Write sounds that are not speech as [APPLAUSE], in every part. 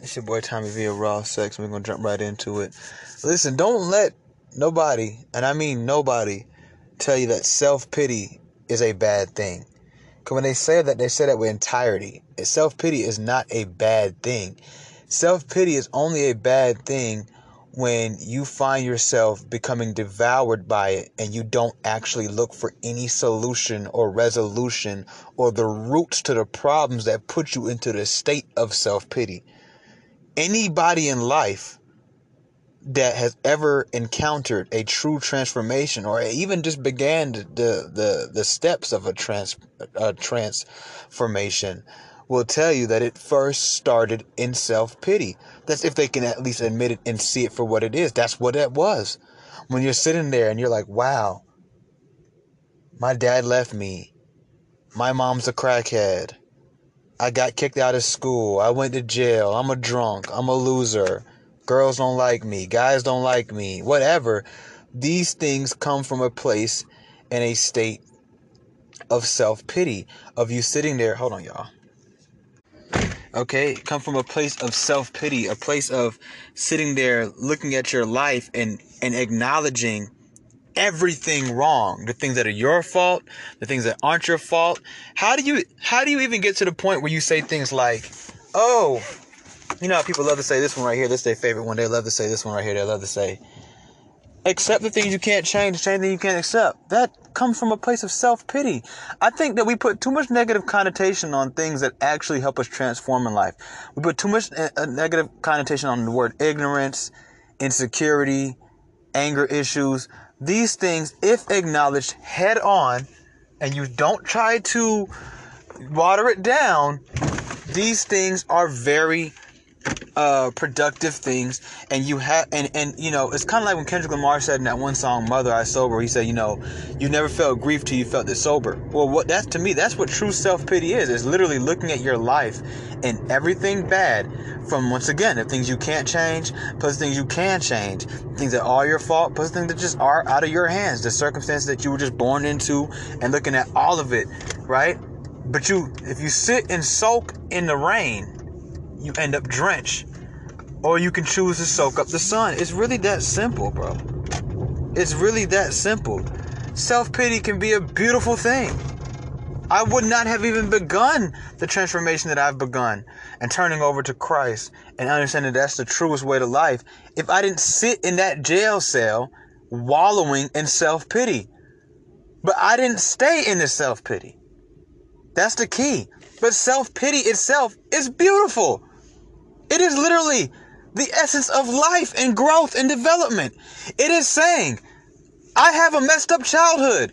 It's your boy Tommy V Raw Sex. We're gonna jump right into it. Listen, don't let nobody, and I mean nobody, tell you that self pity is a bad thing. Cause when they say that, they say that with entirety. Self pity is not a bad thing. Self pity is only a bad thing when you find yourself becoming devoured by it and you don't actually look for any solution or resolution or the roots to the problems that put you into the state of self pity. Anybody in life that has ever encountered a true transformation or even just began the the, the steps of a trans a transformation will tell you that it first started in self pity. That's if they can at least admit it and see it for what it is. That's what it was. When you're sitting there and you're like, wow, my dad left me. My mom's a crackhead. I got kicked out of school. I went to jail. I'm a drunk. I'm a loser. Girls don't like me. Guys don't like me. Whatever. These things come from a place and a state of self pity, of you sitting there. Hold on, y'all okay come from a place of self-pity a place of sitting there looking at your life and and acknowledging everything wrong the things that are your fault the things that aren't your fault how do you how do you even get to the point where you say things like oh you know people love to say this one right here this is their favorite one they love to say this one right here they love to say accept the things you can't change, change the things you can't accept. That comes from a place of self pity. I think that we put too much negative connotation on things that actually help us transform in life. We put too much uh, negative connotation on the word ignorance, insecurity, anger issues. These things, if acknowledged head on, and you don't try to water it down, these things are very uh, productive things, and you have, and and you know, it's kind of like when Kendrick Lamar said in that one song, "Mother, I Sober." He said, you know, you never felt grief till you felt it sober. Well, what that's to me, that's what true self pity is. Is literally looking at your life and everything bad from once again the things you can't change, plus things you can change, things that are your fault, plus things that just are out of your hands, the circumstances that you were just born into, and looking at all of it, right? But you, if you sit and soak in the rain you end up drenched. Or you can choose to soak up the sun. It's really that simple, bro. It's really that simple. Self pity can be a beautiful thing. I would not have even begun the transformation that I've begun and turning over to Christ and understanding that's the truest way to life if I didn't sit in that jail cell wallowing in self pity. But I didn't stay in the self pity. That's the key. But self pity itself is beautiful. It is literally the essence of life and growth and development. It is saying, I have a messed up childhood.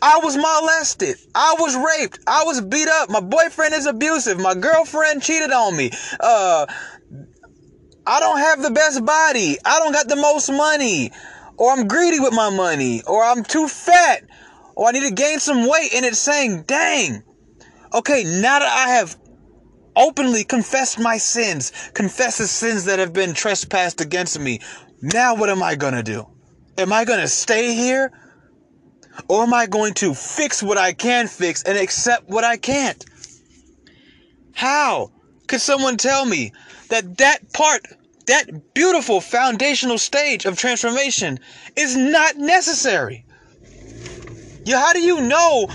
I was molested. I was raped. I was beat up. My boyfriend is abusive. My girlfriend cheated on me. Uh, I don't have the best body. I don't got the most money. Or I'm greedy with my money. Or I'm too fat. Or I need to gain some weight. And it's saying, dang. Okay, now that I have openly confessed my sins, confess the sins that have been trespassed against me. Now, what am I going to do? Am I going to stay here? Or am I going to fix what I can fix and accept what I can't? How could someone tell me that that part, that beautiful foundational stage of transformation is not necessary? How do you know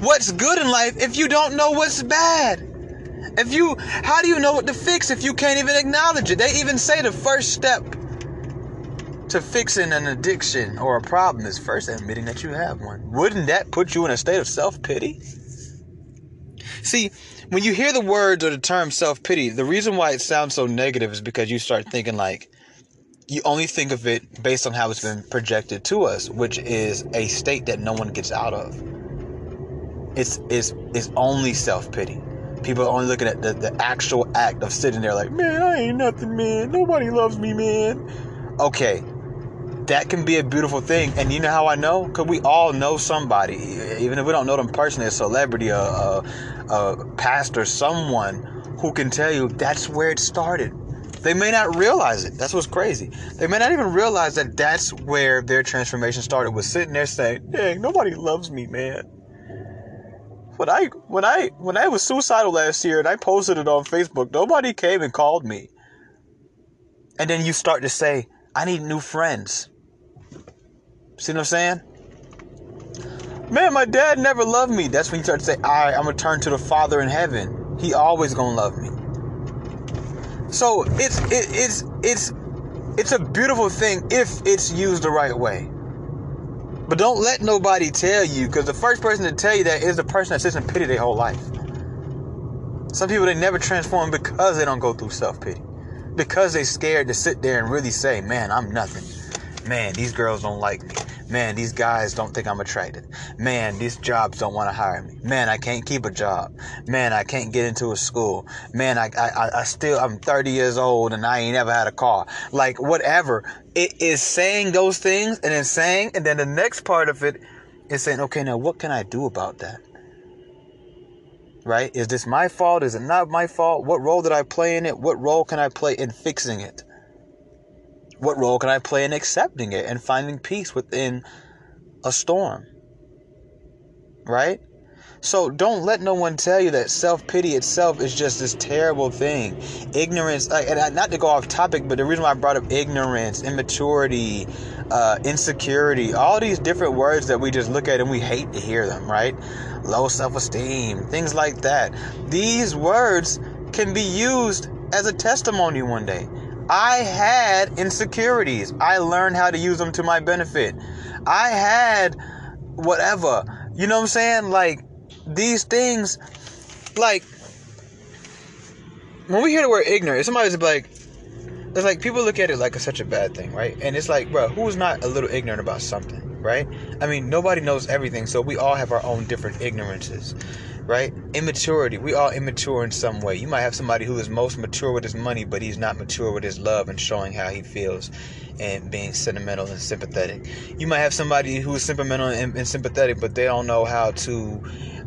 what's good in life if you don't know what's bad? If you, how do you know what to fix if you can't even acknowledge it? They even say the first step to fixing an addiction or a problem is first admitting that you have one. Wouldn't that put you in a state of self pity? See, when you hear the words or the term self pity, the reason why it sounds so negative is because you start thinking like, you only think of it based on how it's been projected to us, which is a state that no one gets out of. It's, it's, it's only self pity. People are only looking at the, the actual act of sitting there like, man, I ain't nothing, man. Nobody loves me, man. Okay, that can be a beautiful thing. And you know how I know? Because we all know somebody, even if we don't know them personally, a celebrity, a, a, a pastor, someone who can tell you that's where it started. They may not realize it. That's what's crazy. They may not even realize that that's where their transformation started. Was sitting there saying, "Dang, nobody loves me, man." When I when I when I was suicidal last year and I posted it on Facebook, nobody came and called me. And then you start to say, I need new friends. See what I'm saying? Man, my dad never loved me. That's when you start to say, all right, I'm to turn to the Father in heaven. He always to love me. So it's, it, it's, it's, it's a beautiful thing if it's used the right way. But don't let nobody tell you, because the first person to tell you that is the person that sits in pity their whole life. Some people they never transform because they don't go through self pity, because they scared to sit there and really say, "Man, I'm nothing." Man, these girls don't like me. Man, these guys don't think I'm attractive. Man, these jobs don't want to hire me. Man, I can't keep a job. Man, I can't get into a school. Man, I, I, I still, I'm 30 years old and I ain't ever had a car. Like, whatever. It is saying those things and then saying, and then the next part of it is saying, okay, now what can I do about that? Right? Is this my fault? Is it not my fault? What role did I play in it? What role can I play in fixing it? What role can I play in accepting it and finding peace within a storm? Right? So don't let no one tell you that self pity itself is just this terrible thing. Ignorance, and not to go off topic, but the reason why I brought up ignorance, immaturity, uh, insecurity, all these different words that we just look at and we hate to hear them, right? Low self esteem, things like that. These words can be used as a testimony one day. I had insecurities. I learned how to use them to my benefit. I had whatever. You know what I'm saying? Like these things, like when we hear the word ignorant, somebody's like, it's like people look at it like it's such a bad thing, right? And it's like, bro, who's not a little ignorant about something, right? I mean, nobody knows everything, so we all have our own different ignorances right? Immaturity. We all immature in some way. You might have somebody who is most mature with his money, but he's not mature with his love and showing how he feels and being sentimental and sympathetic. You might have somebody who is sentimental and, and sympathetic, but they don't know how to,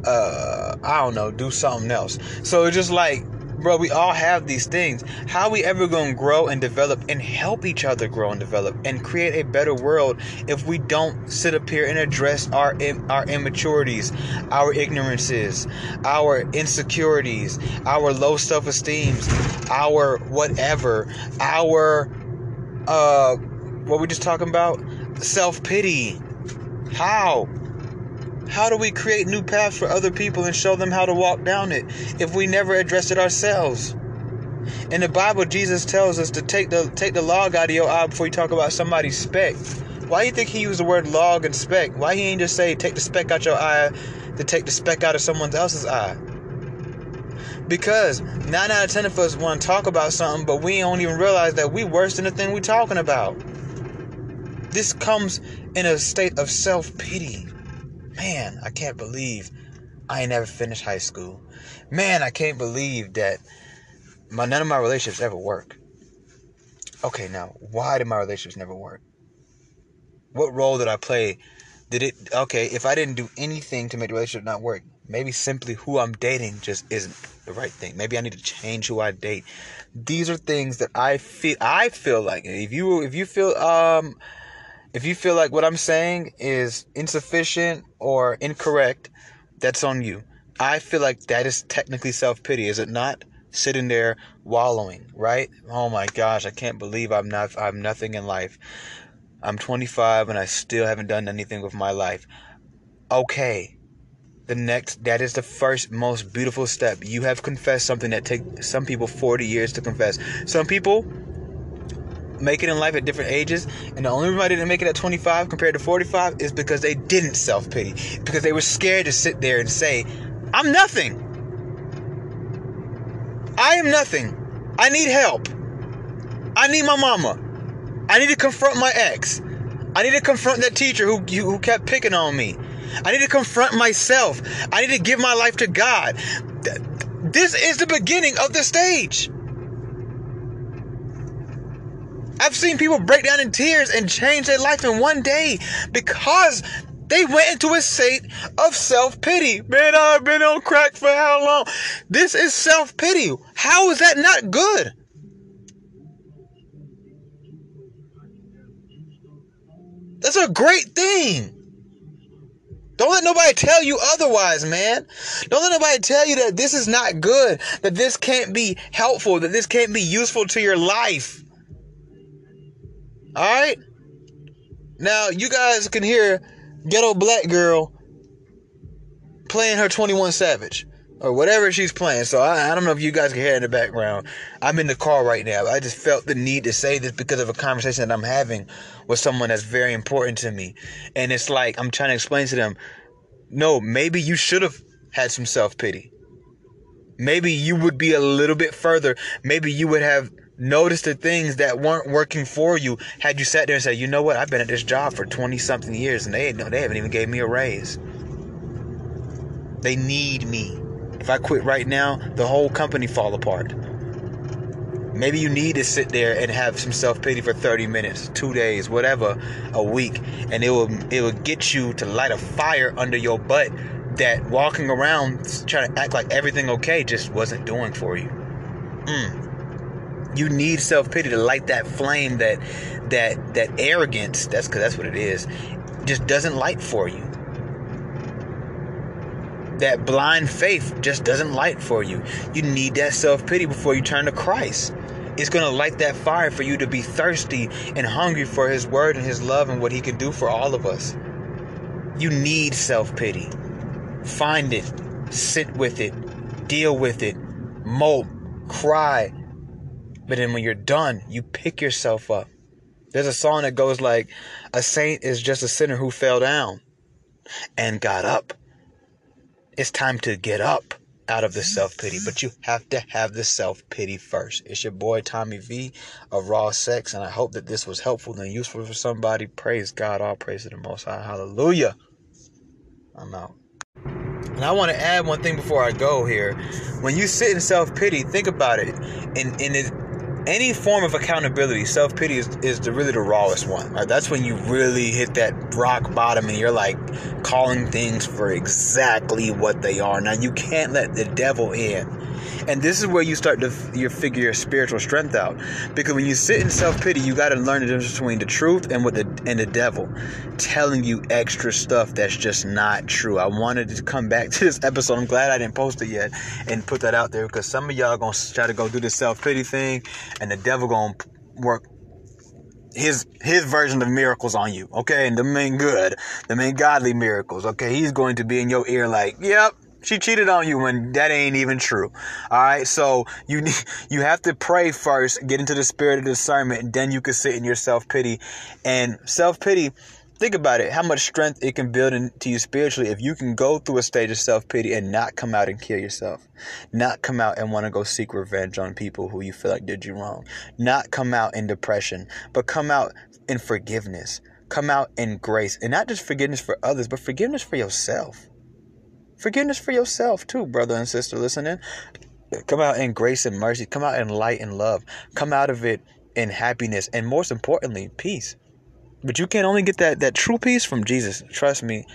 uh, I don't know, do something else. So it's just like bro, we all have these things. How we ever gonna grow and develop and help each other grow and develop and create a better world if we don't sit up here and address our our immaturities, our ignorances, our insecurities, our low self esteems, our whatever, our uh, what we just talking about, self pity. How? How do we create new paths for other people and show them how to walk down it if we never address it ourselves? In the Bible, Jesus tells us to take the take the log out of your eye before you talk about somebody's speck. Why do you think he used the word log and speck? Why he ain't just say take the speck out your eye to take the speck out of someone else's eye? Because nine out of ten of us want to talk about something, but we don't even realize that we worse than the thing we're talking about. This comes in a state of self pity. Man, I can't believe I ain't never finished high school. Man, I can't believe that my none of my relationships ever work. Okay, now why did my relationships never work? What role did I play? Did it okay, if I didn't do anything to make the relationship not work, maybe simply who I'm dating just isn't the right thing. Maybe I need to change who I date. These are things that I feel I feel like if you if you feel um if you feel like what I'm saying is insufficient or incorrect, that's on you. I feel like that is technically self pity, is it not? Sitting there wallowing, right? Oh my gosh, I can't believe I'm not I'm nothing in life. I'm 25 and I still haven't done anything with my life. Okay. The next that is the first most beautiful step. You have confessed something that take some people 40 years to confess. Some people make it in life at different ages. And the only reason I didn't make it at 25 compared to 45 is because they didn't self pity. Because they were scared to sit there and say, I'm nothing. I am nothing. I need help. I need my mama. I need to confront my ex. I need to confront that teacher who, who kept picking on me. I need to confront myself. I need to give my life to God. This is the beginning of the stage. I've seen people break down in tears and change their life in one day because they went into a state of self pity. Man, I've been on crack for how long? This is self pity. How is that not good? That's a great thing. Don't let nobody tell you otherwise, man. Don't let nobody tell you that this is not good, that this can't be helpful, that this can't be useful to your life. All right. Now you guys can hear ghetto black girl playing her 21 Savage or whatever she's playing. So I, I, don't know if you guys can hear in the background. I'm in the car right now. I just felt the need to say this because of a conversation that I'm having with someone that's very important to me. And it's like I'm trying to explain to them, no, maybe you should have had some self-pity. Maybe you would be a little bit further. Maybe you would have noticed the things that weren't working for you had you sat there and said, "You know what? I've been at this job for 20 something years and they no, they haven't even gave me a raise. They need me." If I quit right now, the whole company fall apart. Maybe you need to sit there and have some self-pity for 30 minutes, 2 days, whatever, a week, and it will it will get you to light a fire under your butt that walking around trying to act like everything okay just wasn't doing for you. Mm. You need self-pity to light that flame that that that arrogance, that's cuz that's what it is, just doesn't light for you that blind faith just doesn't light for you. You need that self pity before you turn to Christ. It's going to light that fire for you to be thirsty and hungry for His word and His love and what He can do for all of us. You need self pity. Find it, sit with it, deal with it, mope, cry. But then when you're done, you pick yourself up. There's a song that goes like, A saint is just a sinner who fell down and got up it's time to get up out of the self pity, but you have to have the self pity first. It's your boy Tommy V of Raw Sex, and I hope that this was helpful and useful for somebody. Praise God, all praise to the Most High. Hallelujah. I'm out. And I want to add one thing before I go here. When you sit in self pity, think about it. In in it, any form of accountability, self pity is, is the really the rawest one. Right? That's when you really hit that rock bottom and you're like calling things for exactly what they are. Now you can't let the devil in. And this is where you start to you figure your spiritual strength out. Because when you sit in self pity, you got to learn the difference between the truth and what the and the devil telling you extra stuff that's just not true. I wanted to come back [LAUGHS] to this episode. I'm glad I didn't post it yet and put that out there because some of y'all gonna try to go do the self pity thing, and the devil gonna work his his version of miracles on you, okay? And the main good, the main godly miracles, okay? He's going to be in your ear like, yep, she cheated on you when that ain't even true. All right. So you need, [LAUGHS] you have to pray first, get into the spirit of discernment, and then you can sit in your self pity. And self pity, think about it, how much strength it can build into you spiritually if you can go through a stage of self pity and not come out and kill yourself, not come out and want to go seek revenge on people who you feel like did you wrong, not come out in depression, but come out in forgiveness, come out in grace, and not just forgiveness for others, but forgiveness for yourself. Forgiveness for yourself too, brother and sister listening. Come out in grace and mercy. Come out in light and love. Come out of it in happiness and most importantly, peace. But you can only get that that true peace from Jesus. Trust me.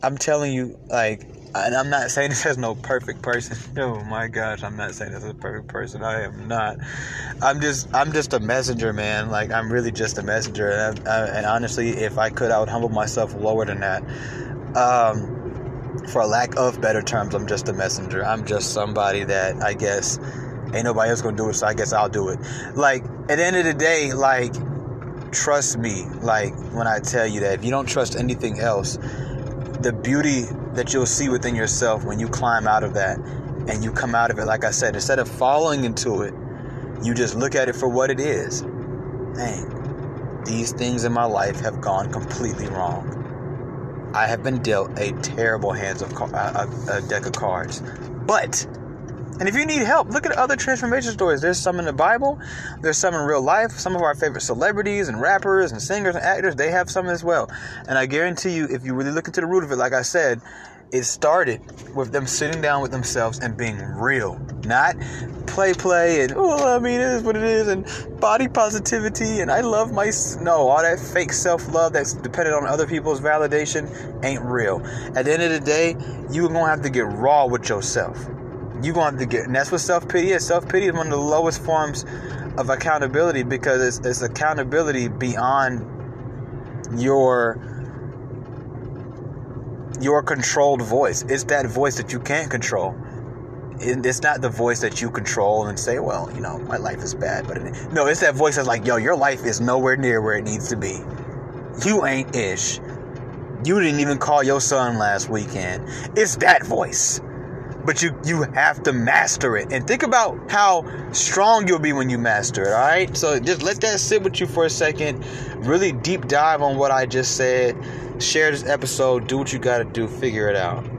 I'm telling you, like, and I'm not saying [LAUGHS] this as no perfect person. [LAUGHS] Oh my gosh, I'm not saying this as a perfect person. I am not. I'm just, I'm just a messenger, man. Like, I'm really just a messenger. And, I, and honestly, if I could, I would humble myself lower than that. Um, for lack of better terms, I'm just a messenger. I'm just somebody that I guess ain't nobody else gonna do it, so I guess I'll do it. Like at the end of the day, like trust me, like when I tell you that if you don't trust anything else, the beauty that you'll see within yourself when you climb out of that and you come out of it, like I said, instead of falling into it, you just look at it for what it is. Dang, these things in my life have gone completely wrong. I have been dealt a terrible hands of uh, a, deck of cards. But and if you need help, look at other transformation stories. There's some in the Bible, there's some in real life. Some of our favorite celebrities and rappers and singers and actors, they have some as well. And I guarantee you, if you really look into the root of it, like I said, it started with them sitting down with themselves and being real, not play play and oh I mean it is what it is and body positivity and I love my no all that fake self love that's dependent on other people's validation ain't real. At the end of the day, you're gonna have to get raw with yourself. You're gonna have to get and that's what self pity is. Self pity is one of the lowest forms of accountability because it's, it's accountability beyond your your controlled voice. It's that voice that you can't control. it's not the voice that you control and say, well, you know, my life is bad. But no, it's that voice that's like, yo, your life is nowhere near where it needs to be. You ain't ish. You didn't even call your son last weekend. It's that voice. But you you have to master it. And think about how strong you'll be when you master it, all right? So just let that sit with you for a second. Really deep dive on what I just said. Share this episode. Do what you got to do. Figure it out.